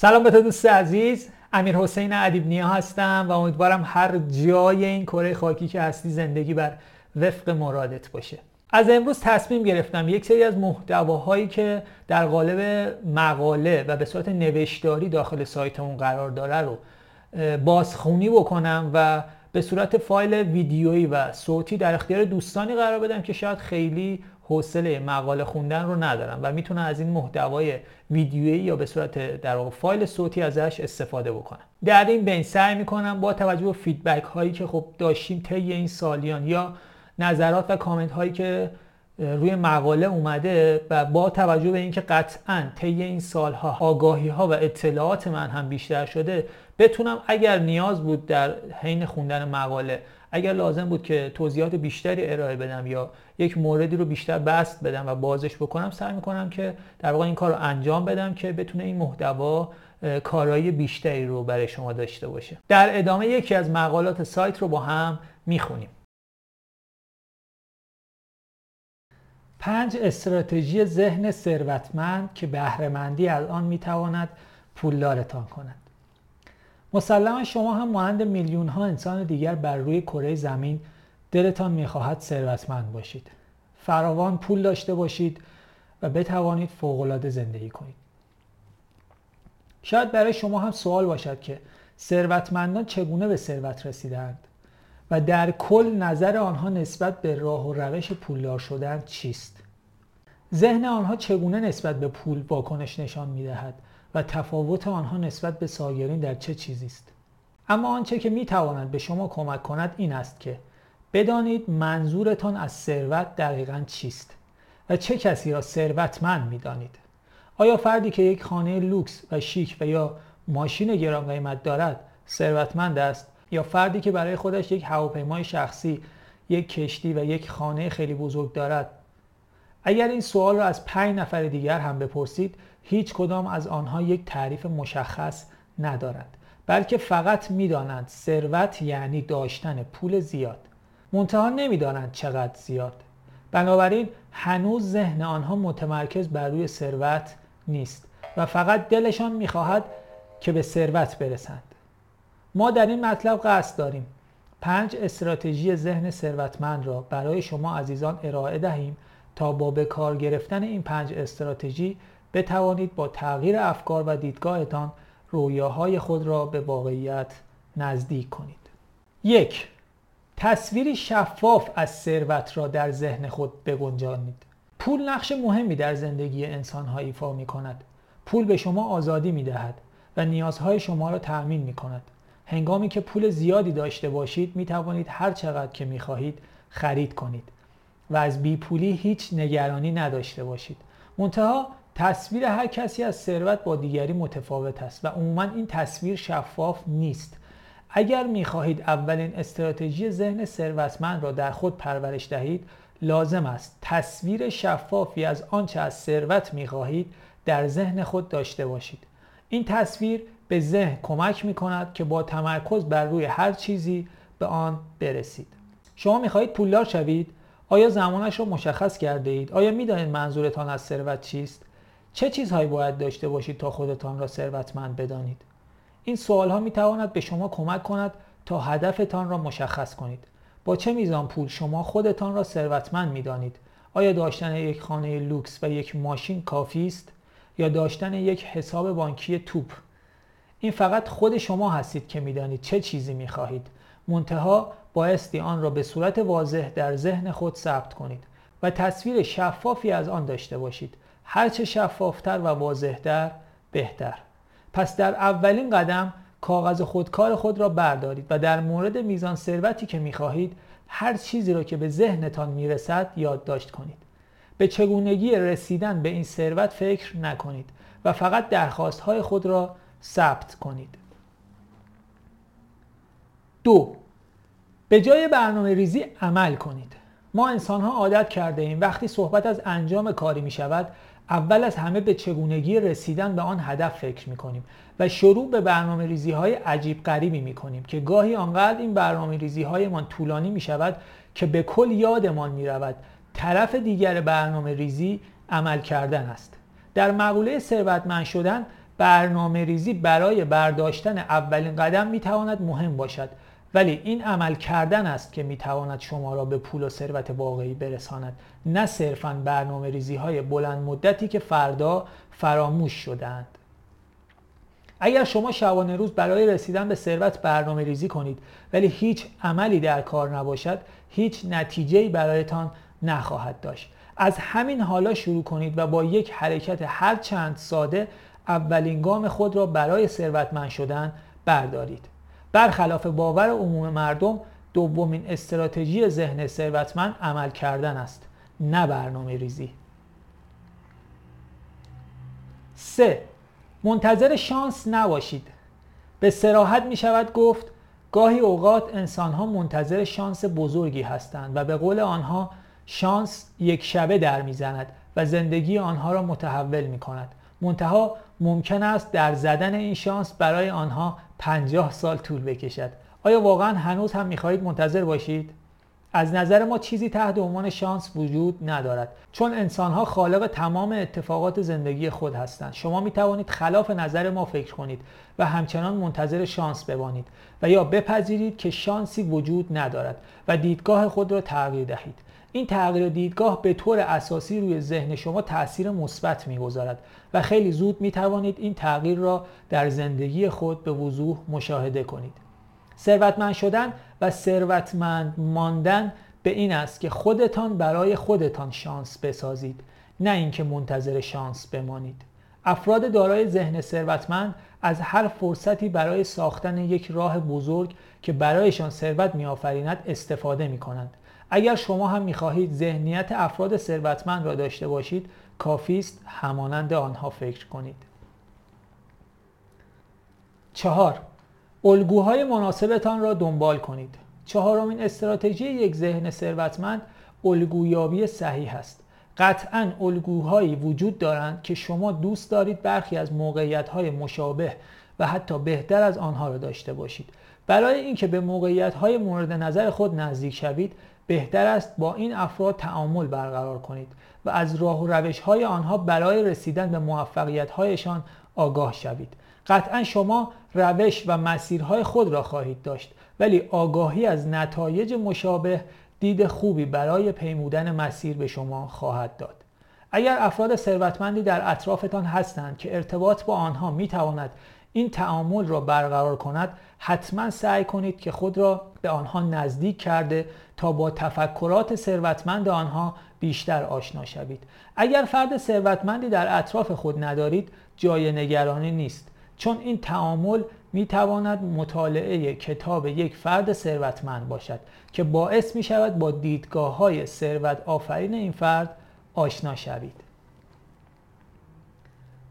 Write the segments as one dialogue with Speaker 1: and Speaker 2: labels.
Speaker 1: سلام به تو دوست عزیز. امیر حسین ادیب نیا هستم و امیدوارم هر جای این کره خاکی که هستی زندگی بر وفق مرادت باشه. از امروز تصمیم گرفتم یک سری از محتواهایی که در قالب مقاله و به صورت نوشتاری داخل سایتمون قرار داره رو بازخونی بکنم و به صورت فایل ویدیویی و صوتی در اختیار دوستانی قرار بدم که شاید خیلی حوصله مقاله خوندن رو ندارم و می‌تونن از این محتوای ویدیویی یا به صورت در واقع فایل صوتی ازش استفاده بکنم در این بین سعی می‌کنم با توجه به فیدبک هایی که خب داشتیم طی این سالیان یا نظرات و کامنت هایی که روی مقاله اومده و با توجه به اینکه قطعا طی این سالها آگاهی ها و اطلاعات من هم بیشتر شده بتونم اگر نیاز بود در حین خوندن مقاله اگر لازم بود که توضیحات بیشتری ارائه بدم یا یک موردی رو بیشتر بست بدم و بازش بکنم سعی می‌کنم که در واقع این کار رو انجام بدم که بتونه این محتوا کارایی بیشتری رو برای شما داشته باشه. در ادامه یکی از مقالات سایت رو با هم می‌خونیم. پنج استراتژی ذهن ثروتمند که بهرهمندی از آن می‌تواند پولدارتان کند. مسلما شما هم مانند میلیون ها انسان دیگر بر روی کره زمین دلتان می‌خواهد ثروتمند باشید. فراوان پول داشته باشید و بتوانید فوقالعاده زندگی کنید. شاید برای شما هم سوال باشد که ثروتمندان چگونه به ثروت رسیدند و در کل نظر آنها نسبت به راه و روش پولدار شدن چیست؟ ذهن آنها چگونه نسبت به پول واکنش نشان می‌دهد و تفاوت آنها نسبت به سایرین در چه چیزی است؟ اما آنچه که می تواند به شما کمک کند این است که بدانید منظورتان از ثروت دقیقا چیست و چه کسی را ثروتمند می دانید آیا فردی که یک خانه لوکس و شیک و یا ماشین گران قیمت دارد ثروتمند است؟ یا فردی که برای خودش یک هواپیمای شخصی یک کشتی و یک خانه خیلی بزرگ دارد. اگر این سوال را از پنج نفر دیگر هم بپرسید هیچ کدام از آنها یک تعریف مشخص ندارند بلکه فقط می‌دانند ثروت یعنی داشتن پول زیاد. منتها نمی‌دانند چقدر زیاد. بنابراین هنوز ذهن آنها متمرکز بر روی ثروت نیست و فقط دلشان می‌خواهد که به ثروت برسند. ما در این مطلب قصد داریم. پنج استراتژی ذهن ثروتمند را برای شما عزیزان ارائه دهیم تا با به کار گرفتن این پنج استراتژی بتوانید با تغییر افکار و دیدگاهتان رویاهای خود را به واقعیت نزدیک کنید. یک تصویری شفاف از ثروت را در ذهن خود بگنجانید. پول نقش مهمی در زندگی انسانها ایفا می کند پول به شما آزادی می دهد و نیازهای شما را تأمین می کند هنگامی که پول زیادی داشته باشید می توانید هر چقدر که می خواهید خرید کنید و از بی پولی هیچ نگرانی نداشته باشید. منتها تصویر هر کسی از ثروت با دیگری متفاوت است و عموما این تصویر شفاف نیست. اگر می خواهید اولین استراتژی ذهن ثروتمند را در خود پرورش دهید لازم است تصویر شفافی از آنچه از ثروت می خواهید در ذهن خود داشته باشید. این تصویر به ذهن کمک می کند که با تمرکز بر روی هر چیزی به آن برسید. شما می خواهید پولدار شوید؟ آیا زمانش را مشخص کرده اید؟ آیا می دانید منظورتان از ثروت چیست؟ چه چیزهایی باید داشته باشید تا خودتان را ثروتمند بدانید؟ این سوال ها می تواند به شما کمک کند تا هدفتان را مشخص کنید. با چه میزان پول شما خودتان را ثروتمند می دانید آیا داشتن یک خانه لوکس و یک ماشین کافی است؟ یا داشتن یک حساب بانکی توپ. این فقط خود شما هستید که می‌دانید چه چیزی می خواهید منتها بایستی آن را به صورت واضح در ذهن خود ثبت کنید و تصویر شفافی از آن داشته باشید. هرچه شفافتر و واضحتر بهتر. پس در اولین قدم کاغذ خودکار خود را بردارید و در مورد میزان ثروتی که می‌خواهید هر چیزی را که به ذهنتان می‌رسد یادداشت کنید. به چگونگی رسیدن به این ثروت فکر نکنید و فقط درخواست های خود را ثبت کنید. دو به جای برنامه ریزی عمل کنید. ما انسان ها عادت کرده ایم وقتی صحبت از انجام کاری می شود اول از همه به چگونگی رسیدن به آن هدف فکر می کنیم و شروع به برنامه ریزی های عجیب غریبی می کنیم که گاهی آنقدر این برنامه ریزی هایمان طولانی می شود که به کل یادمان می رود طرف دیگر برنامه ریزی عمل کردن است. در مقوله ثروتمند شدن برنامه ریزی برای برداشتن اولین قدم می تواند مهم باشد. ولی این عمل کردن است که می تواند شما را به پول و ثروت واقعی برساند نه صرفا برنامه ریزی های بلند مدتی که فردا فراموش شدند اگر شما شبانه روز برای رسیدن به ثروت برنامه ریزی کنید ولی هیچ عملی در کار نباشد هیچ نتیجه‌ای برایتان نخواهد داشت. از همین حالا شروع کنید و با یک حرکت هر چند ساده اولین گام خود را برای ثروتمند شدن بردارید. برخلاف باور عموم مردم دومین استراتژی ذهن ثروتمند عمل کردن است نه برنامه ریزی. 3. منتظر شانس نباشید. به سراحت می شود گفت گاهی اوقات انسان ها منتظر شانس بزرگی هستند و به قول آنها شانس یک شبه در می‌زند و زندگی آنها را متحول می کند منتها ممکن است در زدن این شانس برای آنها 50 سال طول بکشد. آیا واقعا هنوز هم می‌خواهید منتظر باشید؟ از نظر ما چیزی تحت عنوان شانس وجود ندارد چون انسانها خالق تمام اتفاقات زندگی خود هستند. شما می توانید خلاف نظر ما فکر کنید و همچنان منتظر شانس بمانید و یا بپذیرید که شانسی وجود ندارد و دیدگاه خود را تغییر دهید. این تغییر دیدگاه به طور اساسی روی ذهن شما تاثیر مثبت می‌گذارد و خیلی زود می توانید این تغییر را در زندگی خود به وضوح مشاهده کنید. ثروتمند شدن و ثروتمند ماندن به این است که خودتان برای خودتان شانس بسازید نه اینکه منتظر شانس بمانید. افراد دارای ذهن ثروتمند از هر فرصتی برای ساختن یک راه بزرگ که برایشان ثروت میآفریند استفاده می کنند اگر شما هم می‌خواهید ذهنیت افراد ثروتمند را داشته باشید کافی است همانند آنها فکر کنید. چهار الگوهای مناسبتان را دنبال کنید. چهارمین استراتژی یک ذهن ثروتمند الگویابی صحیح است. قطعا الگوهایی وجود دارند که شما دوست دارید برخی از موقعیت‌های مشابه و حتی بهتر از آنها را داشته باشید. برای اینکه به موقعیت‌های مورد نظر خود نزدیک شوید بهتر است با این افراد تعامل برقرار کنید و از راه و روش های آنها برای رسیدن به موفقیت هایشان آگاه شوید. قطعا شما روش و مسیرهای خود را خواهید داشت ولی آگاهی از نتایج مشابه دید خوبی برای پیمودن مسیر به شما خواهد داد. اگر افراد ثروتمندی در اطرافتان هستند که ارتباط با آنها می تواند این تعامل را برقرار کند حتما سعی کنید که خود را به آنها نزدیک کرده تا با تفکرات ثروتمند آنها بیشتر آشنا شوید. اگر فرد ثروتمندی در اطراف خود ندارید جای نگرانی نیست. چون این تعامل می تواند مطالعه کتاب یک فرد ثروتمند باشد که باعث می شود با دیدگاه های ثروت آفرین این فرد آشنا شوید.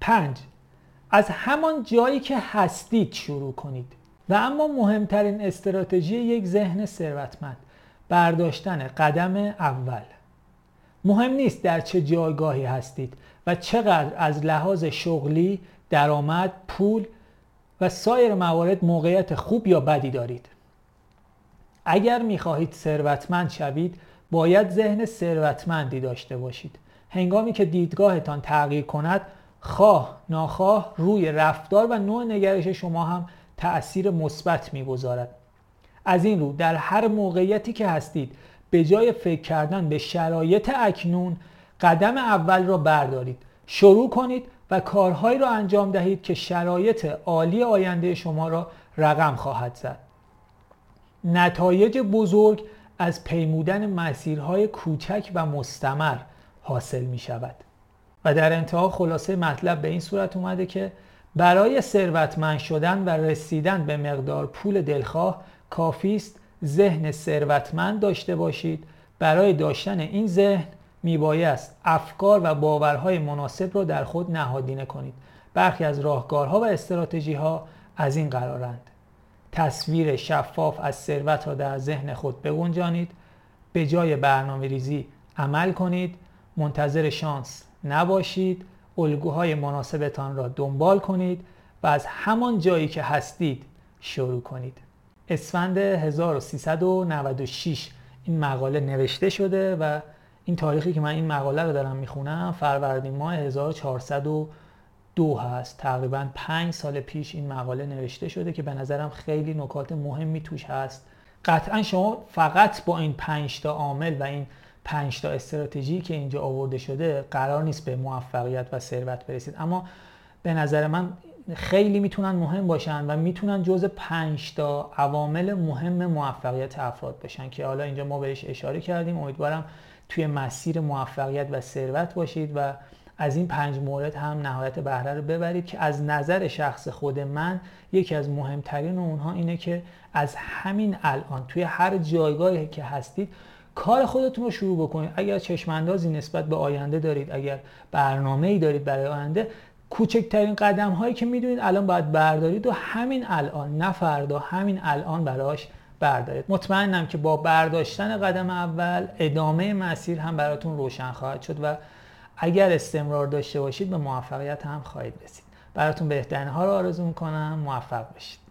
Speaker 1: 5 از همان جایی که هستید شروع کنید و اما مهمترین استراتژی یک ذهن ثروتمند برداشتن قدم اول. مهم نیست در چه جایگاهی هستید و چقدر از لحاظ شغلی، درآمد، پول و سایر موارد موقعیت خوب یا بدی دارید. اگر می‌خواهید ثروتمند شوید باید ذهن ثروتمندی داشته باشید. هنگامی که دیدگاهتان تغییر کند خواه ناخواه روی رفتار و نوع نگرش شما هم تأثیر مثبت می‌گذارد. از این رو در هر موقعیتی که هستید به جای فکر کردن به شرایط اکنون قدم اول را بردارید. شروع کنید و کارهایی را انجام دهید که شرایط عالی آینده شما را رقم خواهد زد. نتایج بزرگ از پیمودن مسیرهای کوچک و مستمر حاصل می شود. و در انتها خلاصه مطلب به این صورت اومده که برای ثروتمند شدن و رسیدن به مقدار پول دلخواه کافی است ذهن ثروتمند داشته باشید. برای داشتن این ذهن میبایست افکار و باورهای مناسب را در خود نهادینه کنید. برخی از راهکارها و استراتژی ها از این قرارند. تصویر شفاف از ثروت را در ذهن خود بگنجانید. به جای برنامه ریزی عمل کنید. منتظر شانس نباشید. الگوهای مناسبتان را دنبال کنید و از همان جایی که هستید شروع کنید. اسفند 1396 این مقاله نوشته شده و این تاریخی که من این مقاله رو دارم می‌خونم فروردین ماه 1400 دو هست. تقریبا پنج سال پیش این مقاله نوشته شده که به نظرم خیلی نکات مهمی توش هست. قطعا شما فقط با این پنج تا عامل و این پنج تا استراتژی که اینجا آورده شده قرار نیست به موفقیت و ثروت برسید. اما به نظر من خیلی می‌تونن مهم باشن و می‌تونن جز پنج تا عوامل مهم موفقیت افراد باشن که حالا اینجا ما بهش اشاره کردیم. امیدوارم توی مسیر موفقیت و ثروت باشید و از این پنج مورد هم نهایت بهره رو ببرید که از نظر شخص خود من یکی از مهمترین اونها اینه که از همین الان توی هر جایگاهی که هستید کار خودتون رو شروع بکنید. اگر چشماندازی نسبت به آینده دارید اگر برنامه ای دارید برای آینده کوچکترین قدم هایی که می‌دونید الان باید بردارید و همین الان نه فردا همین الان براش بردارید. مطمئنم که با برداشتن قدم اول ادامه مسیر هم براتون روشن خواهد شد و اگر استمرار داشته باشید به موفقیت هم خواهید رسید. براتون بهترین ها رو آرزو می‌کنم. موفق باشید.